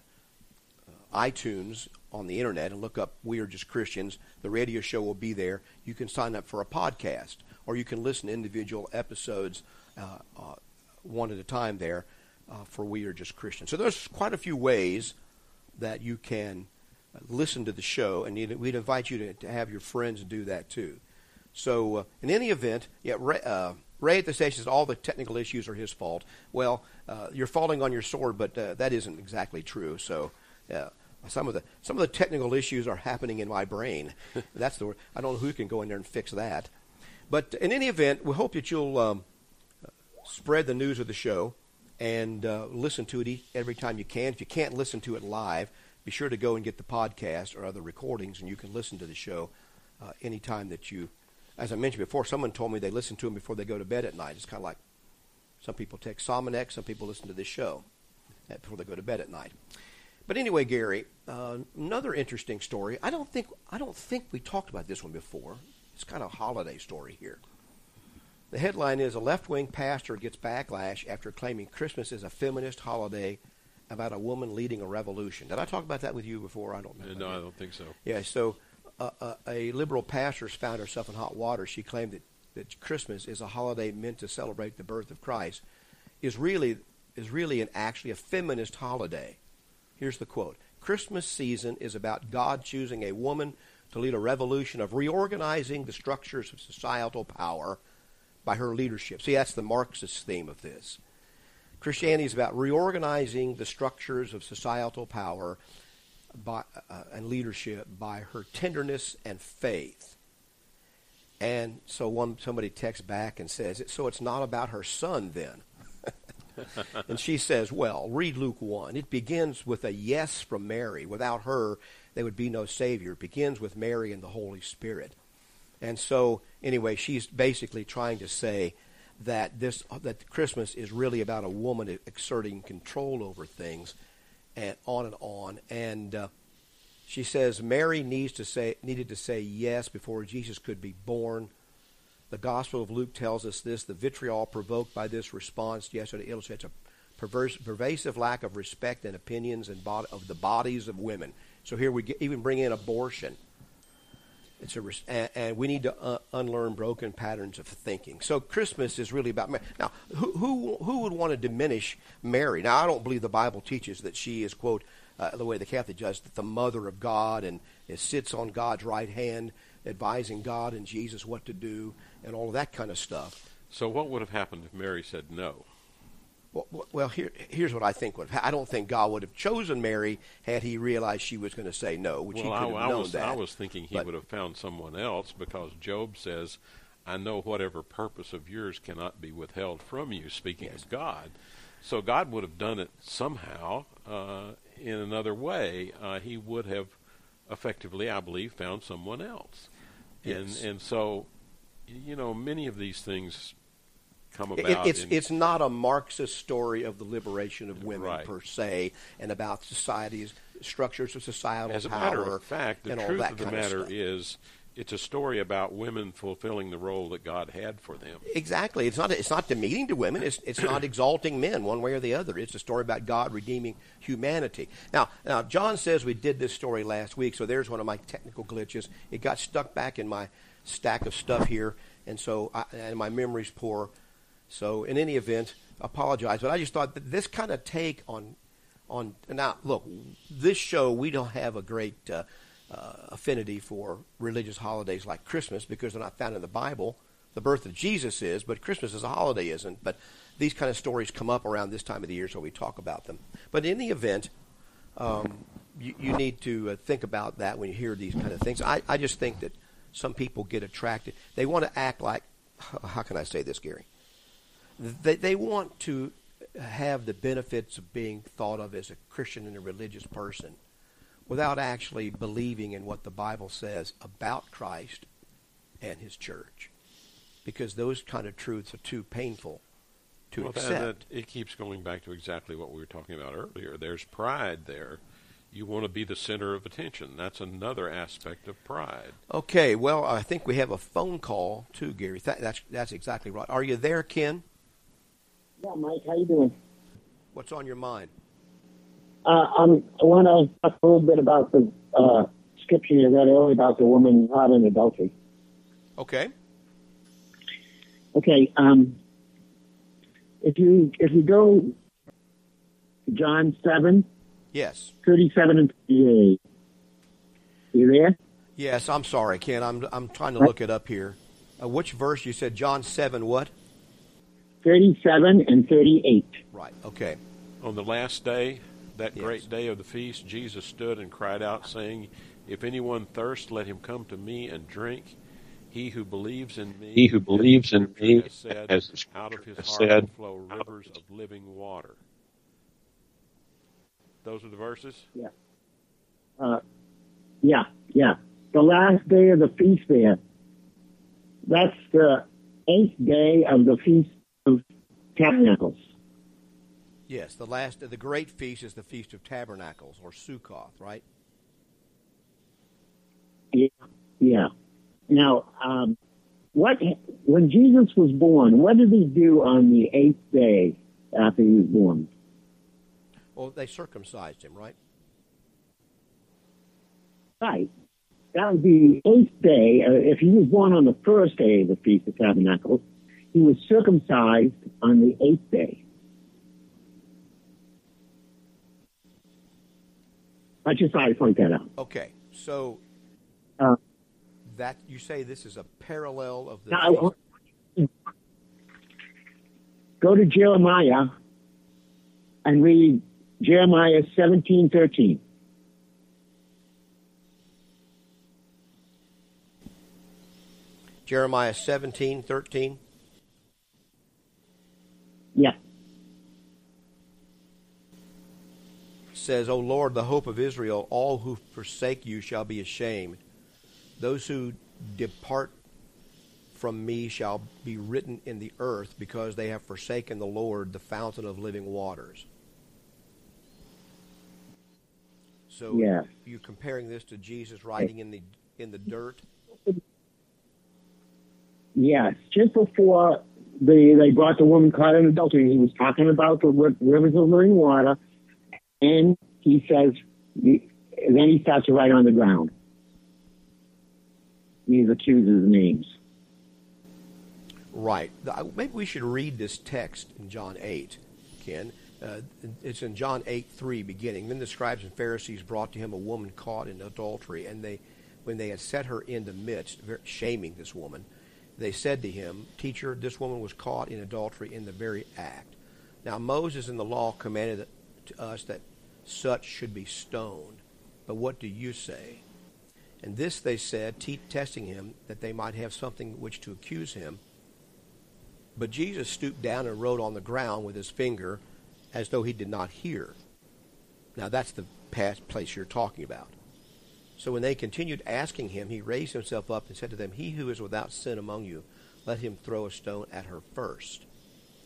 iTunes on the internet and look up "We Are Just Christians." The radio show will be there. You can sign up for a podcast, or you can listen to individual episodes uh, uh, one at a time there uh, for "We Are Just Christians." So there's quite a few ways that you can listen to the show, and we'd invite you to, to have your friends do that too. So, in any event, yeah. Ray at the station says all the technical issues are his fault. Well, uh, you're falling on your sword, but uh, that isn't exactly true. So, uh, some of the some of the technical issues are happening in my brain. That's the I don't know who can go in there and fix that. But in any event, we hope that you'll um, spread the news of the show and uh, listen to it every time you can. If you can't listen to it live, be sure to go and get the podcast or other recordings, and you can listen to the show uh, anytime that you as I mentioned before, someone told me they listen to them before they go to bed at night. It's kind of like some people take Sominex, some people listen to this show before they go to bed at night. But anyway, Gary, uh, another interesting story. I don't think I don't think we talked about this one before. It's kind of a holiday story here. The headline is a left-wing pastor gets backlash after claiming Christmas is a feminist holiday about a woman leading a revolution. Did I talk about that with you before? I don't know. No, I don't think so. Yeah, so a, a, liberal pastor found herself in hot water. She claimed that, that Christmas is a holiday meant to celebrate the birth of Christ, is really is really an actually a feminist holiday. Here's the quote: Christmas season is about God choosing a woman to lead a revolution of reorganizing the structures of societal power by her leadership. See, that's the Marxist theme of this. Christianity is about reorganizing the structures of societal power by, uh, and leadership by her tenderness and faith. And so one somebody texts back and says, "So it's not about her son then." and she says, "Well, read Luke one. It begins with a yes from Mary. Without her, there would be no Savior. It begins with Mary and the Holy Spirit." And so, anyway, she's basically trying to say that this that Christmas is really about a woman exerting control over things, and on and on. And uh, she says Mary needs to say needed to say yes before Jesus could be born. The Gospel of Luke tells us this: the vitriol provoked by this response yesterday illustrates a perverse, pervasive lack of respect and opinions and bod- of the bodies of women. So here we get, even bring in abortion. It's a, and, and we need to uh, unlearn broken patterns of thinking. So Christmas is really about Mary. Now, who, who who would want to diminish Mary? Now, I don't believe the Bible teaches that she is quote uh, the way the Catholic does, that the mother of God and it sits on God's right hand, advising God and Jesus what to do, and all of that kind of stuff. So, what would have happened if Mary said no? Well, well here, here's what I think would have. I don't think God would have chosen Mary had He realized she was going to say no, which well, He could I, have known was, that. I was thinking He but, would have found someone else because Job says, "I know whatever purpose of yours cannot be withheld from you." Speaking yes. of God, so God would have done it somehow uh, in another way. Uh, he would have effectively, I believe, found someone else. Yes. And and so, you know, many of these things come It, about. it's in, it's not a Marxist story of the liberation of women Right. per se, and about society's structures of societal As a power. matter of fact, the and all truth that of the kind of matter is, it's a story about women fulfilling the role that God had for them. Exactly. It's not. It's not demeaning to women. It's it's not exalting men one way or the other. It's a story about God redeeming humanity. Now, now John says we did this story last week, so there's one of my technical glitches. It got stuck back in my stack of stuff here, and so I, and my memory's poor. So in any event, apologize. But I just thought that this kind of take on on now look, this show we don't have a great. Uh, uh, affinity for religious holidays like Christmas because they're not found in the Bible. The birth of Jesus is, but Christmas as a holiday isn't. But these kind of stories come up around this time of the year, so we talk about them. But in the event, um, you, you need to uh, think about that when you hear these kind of things. I, I just think that some people get attracted. They want to act like, how can I say this, Gary? They, they want to have the benefits of being thought of as a Christian and a religious person without actually believing in what the Bible says about Christ and His church, because those kind of truths are too painful to well, accept. That, that, it keeps going back to exactly what we were talking about earlier. There's pride there. You want to be the center of attention. That's another aspect of pride. Okay, well, I think we have a phone call too, Gary. That, that's that's exactly right. Are you there, Ken? Yeah, Mike, how you doing? What's on your mind? Uh, um, I want to talk a little bit about the uh, scripture you read earlier about the woman caught in adultery. Okay. Okay. Um, if you if you go John seven Yes. thirty seven and thirty eight, you there? Yes. I'm sorry, Ken. I'm I'm trying to look it up here. Uh, which verse you said? John seven. What? Thirty seven and thirty eight. Right. Okay. On the last day, that Yes. great day of the feast, Jesus stood and cried out, saying, If anyone thirst, let him come to me and drink. He who believes in me, He who believes in me, has said, as the out of his Scripture heart said, will flow rivers of living water. Those are the verses. Uh, yeah, yeah. The last day of the feast there. That's the eighth day of the feast of tabernacles. Yes. The last, the great feast is the feast of tabernacles or Sukkoth, right? Yeah. Yeah. Now, um, what when Jesus was born, what did he do on the eighth day after he was born? Well, they circumcised him, right? Right. That would be the eighth day. Uh, if he was born on the first day of the Feast of Tabernacles, he was circumcised on the eighth day. I just thought I'd point that out. Okay, so uh, that you say this is a parallel of the. Now, go to Jeremiah and read Jeremiah seventeen thirteen. Jeremiah seventeen thirteen. Yeah. Says, O Lord, the hope of Israel, all who forsake you shall be ashamed. Those who depart from me shall be written in the earth because they have forsaken the Lord, the fountain of living waters. So Yeah. you're comparing this to Jesus writing in the in the dirt. Yes. Just before they they brought the woman caught in adultery, he was talking about the rivers of living water, and he says, then he starts to write on the ground. These accuses names. Right. Maybe we should read this text in John 8, Ken. Uh, it's in John 8, 3, beginning. Then the scribes and Pharisees brought to him a woman caught in adultery, and they, when they had set her in the midst, shaming this woman, they said to him, Teacher, this woman was caught in adultery in the very act. Now Moses in the law commanded to us that such should be stoned. But what do you say? And this they said, te- testing him, that they might have something which to accuse him. But Jesus stooped down and wrote on the ground with his finger as though he did not hear. Now that's the past place you're talking about. So when they continued asking him, he raised himself up and said to them, He who is without sin among you, let him throw a stone at her first.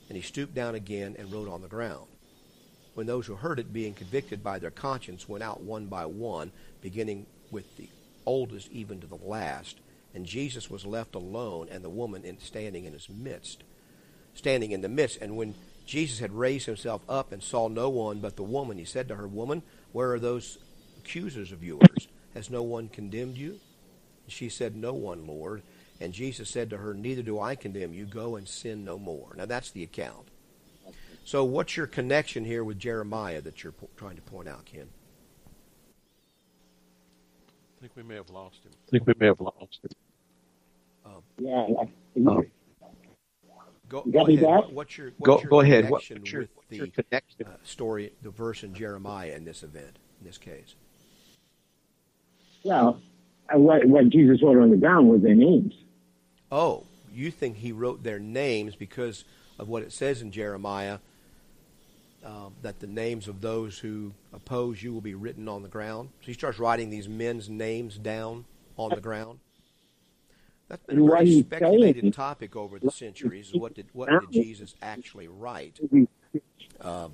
And he stooped down again and wrote on the ground. When those who heard it, being convicted by their conscience, went out one by one, beginning with the oldest even to the last, and Jesus was left alone, and the woman in, standing in his midst standing in the midst. And when Jesus had raised himself up and saw no one but the woman, he said to her, Woman, where are those accusers of yours? Has no one condemned you? She said, No one, Lord. And Jesus said to her, Neither do I condemn you. Go and sin no more. Now that's the account. So what's your connection here with Jeremiah that you're po- trying to point out, Ken? I think we may have lost him. I think we may have lost it. Yeah. I- Oh. Go, go ahead. back? What- What's your, Go your go ahead. What- connection What's your, with what's the your connection? uh, story, the verse in Jeremiah in this event, in this case? Well, uh, what, what Jesus wrote on the ground was their names. Oh, you think he wrote their names because of what it says in Jeremiah um, that the names of those who oppose you will be written on the ground? So he starts writing these men's names down on the ground. That's been a very speculated topic over the centuries. is What did what did Jesus actually write? Um,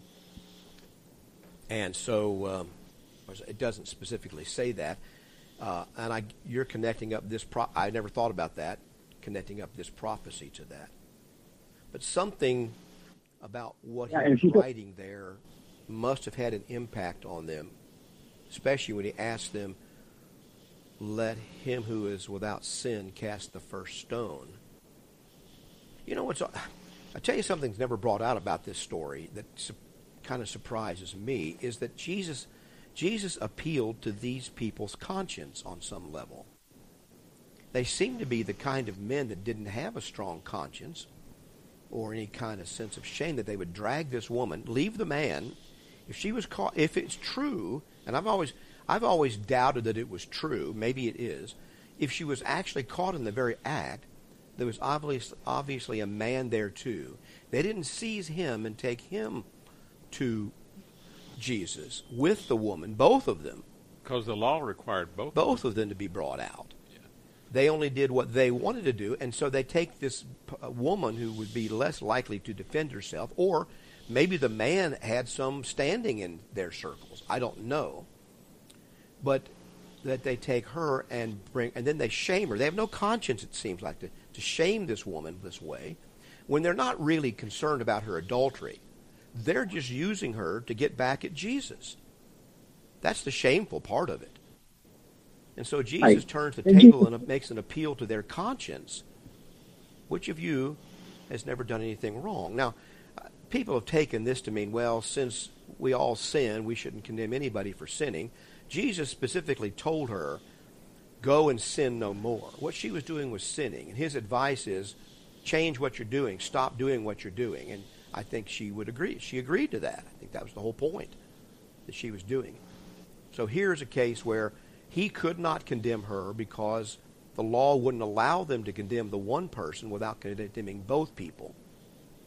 and so um, it doesn't specifically say that. Uh, and I, you're connecting up this. Pro- I never thought about that, connecting up this prophecy to that. But something about what Yeah, he was if you go- writing there must have had an impact on them, especially when he asked them, "Let him who is without sin cast the first stone." You know what's? I tell you something's never brought out about this story that su- kind of surprises me is that Jesus Jesus appealed to these people's conscience on some level. They seem to be the kind of men that didn't have a strong conscience or any kind of sense of shame that they would drag this woman, leave the man. If she was caught, if it's true, and I've always, I've always doubted that it was true. Maybe it is. If she was actually caught in the very act, there was obviously, obviously a man there too. They didn't seize him and take him to Jesus with the woman, both of them, Because the law required both. both of them to be brought out. They only did what they wanted to do, and so they take this uh, woman who would be less likely to defend herself, or maybe the man had some standing in their circles. I don't know. But that they take her and bring, and then they shame her. They have no conscience, it seems like, to, to shame this woman this way when they're not really concerned about her adultery. They're just using her to get back at Jesus. That's the shameful part of it. And so Jesus turns the table and makes an appeal to their conscience. Which of you has never done anything wrong? Now, uh, people have taken this to mean, well, since we all sin, we shouldn't condemn anybody for sinning. Jesus specifically told her, go and sin no more. What she was doing was sinning. And his advice is, change what you're doing, stop doing what you're doing. And I think she would agree. She agreed to that. I think that was the whole point that she was doing. So here's a case where he could not condemn her because the law wouldn't allow them to condemn the one person without condemning both people.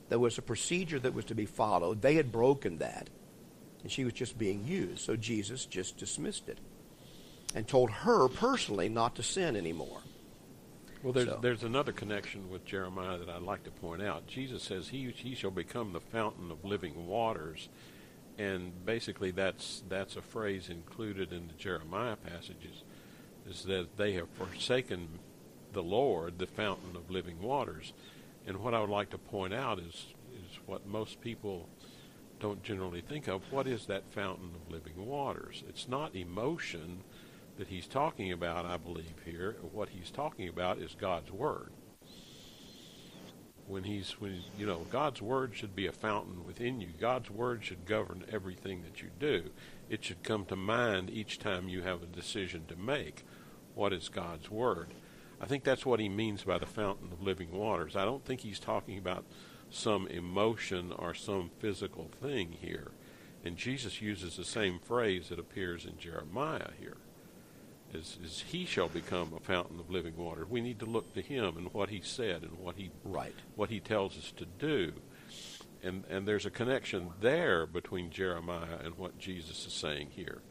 There was a procedure that was to be followed. They had broken that, and she was just being used. So Jesus just dismissed it and told her personally not to sin anymore. Well, there's So- there's another connection with Jeremiah that I'd like to point out. Jesus says he he shall become the fountain of living waters, and basically that's that's a phrase included in the Jeremiah passages, is that they have forsaken the Lord, the fountain of living waters, and what I would like to point out is is what most people don't generally think of. What is that fountain of living waters? It's not emotion that he's talking about, I believe here. What he's talking about is God's word. When he's when you know God's word should be a fountain within you. God's word should govern everything that you do. It should come to mind each time you have a decision to make. What is God's word? I think that's what he means by the fountain of living waters. I don't think he's talking about some emotion or some physical thing here. And Jesus uses the same phrase that appears in Jeremiah here. Is, is he shall become a fountain of living water. We need to look to him and what he said and what he Right. what he tells us to do. And and there's a connection there between Jeremiah and what Jesus is saying here.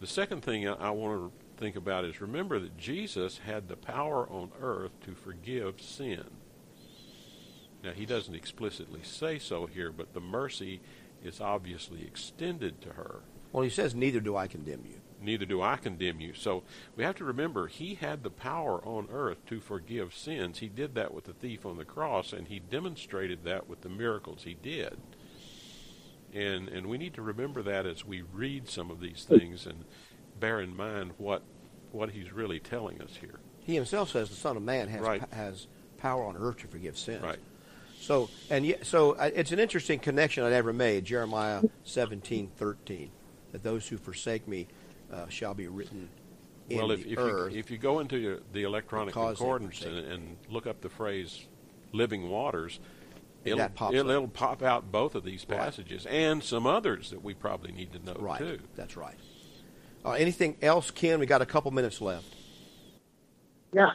The second thing I, I want to think about is remember that Jesus had the power on earth to forgive sin. Now he doesn't explicitly say so here, but the mercy is obviously extended to her Well, he says, Neither do I condemn you. Neither do I condemn you. So we have to remember he had the power on earth to forgive sins. He did that with the thief on the cross, and he demonstrated that with the miracles he did. And and we need to remember that as we read some of these things and bear in mind what what he's really telling us here. He himself says the Son of Man has, Right. has power on earth to forgive sins. Right. So and yet, so uh, it's an interesting connection I'd ever made. Jeremiah seventeen thirteen, that those who forsake me uh, shall be written in well, the if, if you if you go into your, the electronic concordance and, and look up the phrase "living waters," And it'll, that pops it'll, it'll pop out both of these Right. passages and some others that we probably need to know right. too. That's right. Uh, anything else, Ken? We got a couple minutes left. Yeah.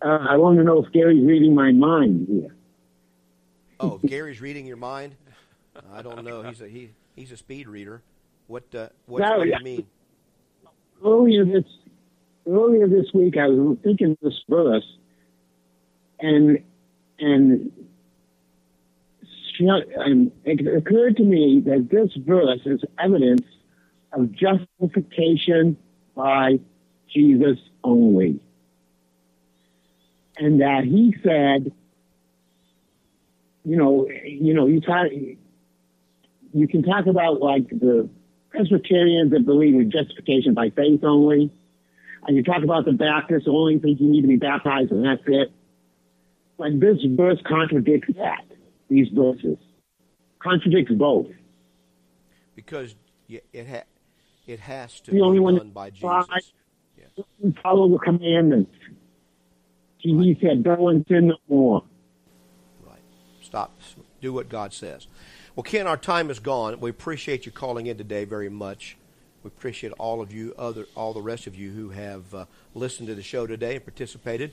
Uh, I want to know if Gary's reading my mind here. Oh, Gary's reading your mind. I don't know. He's a he. He's a speed reader. What uh, what, No, what do yeah. you mean? Earlier this earlier this week, I was thinking this verse, and and it occurred to me that this verse is evidence of justification by Jesus only, and that He said, you know, you know, you talk, you can talk about like the Presbyterians that believe in justification by faith only. And you talk about the Baptists who only think you need to be baptized and that's it. But this verse contradicts that. These verses contradicts both. Because it ha- it has to The only be one done that by Jesus. We follow the commandments. He said, "Go and sin no more." Right. Stop. Do what God says. Well, Ken, our time is gone. We appreciate you calling in today very much. We appreciate all of you, other all the rest of you who have uh, listened to the show today and participated.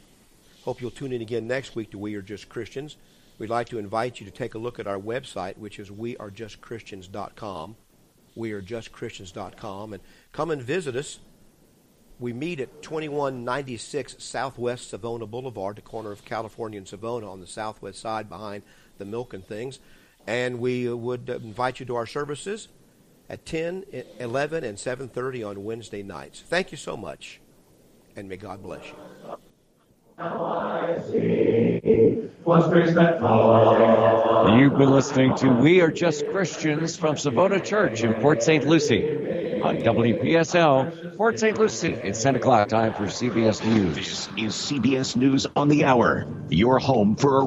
Hope you'll tune in again next week to We Are Just Christians. We'd like to invite you to take a look at our website, which is wearejustchristians.com. Wearejustchristians.com, and come and visit us. We meet at 2196 Southwest Savona Boulevard, the corner of California and Savona on the southwest side behind the milk and things. And we would invite you to our services at 10, 11, and 7.30 on Wednesday nights. Thank you so much, and may God bless you. Was grace that follows. You've been listening to We Are Just Christians from Savona Church in Port St. Lucie on WPSL, Port St. Lucie. It's 10 o'clock time for CBS News. This is CBS News on the Hour, your home for a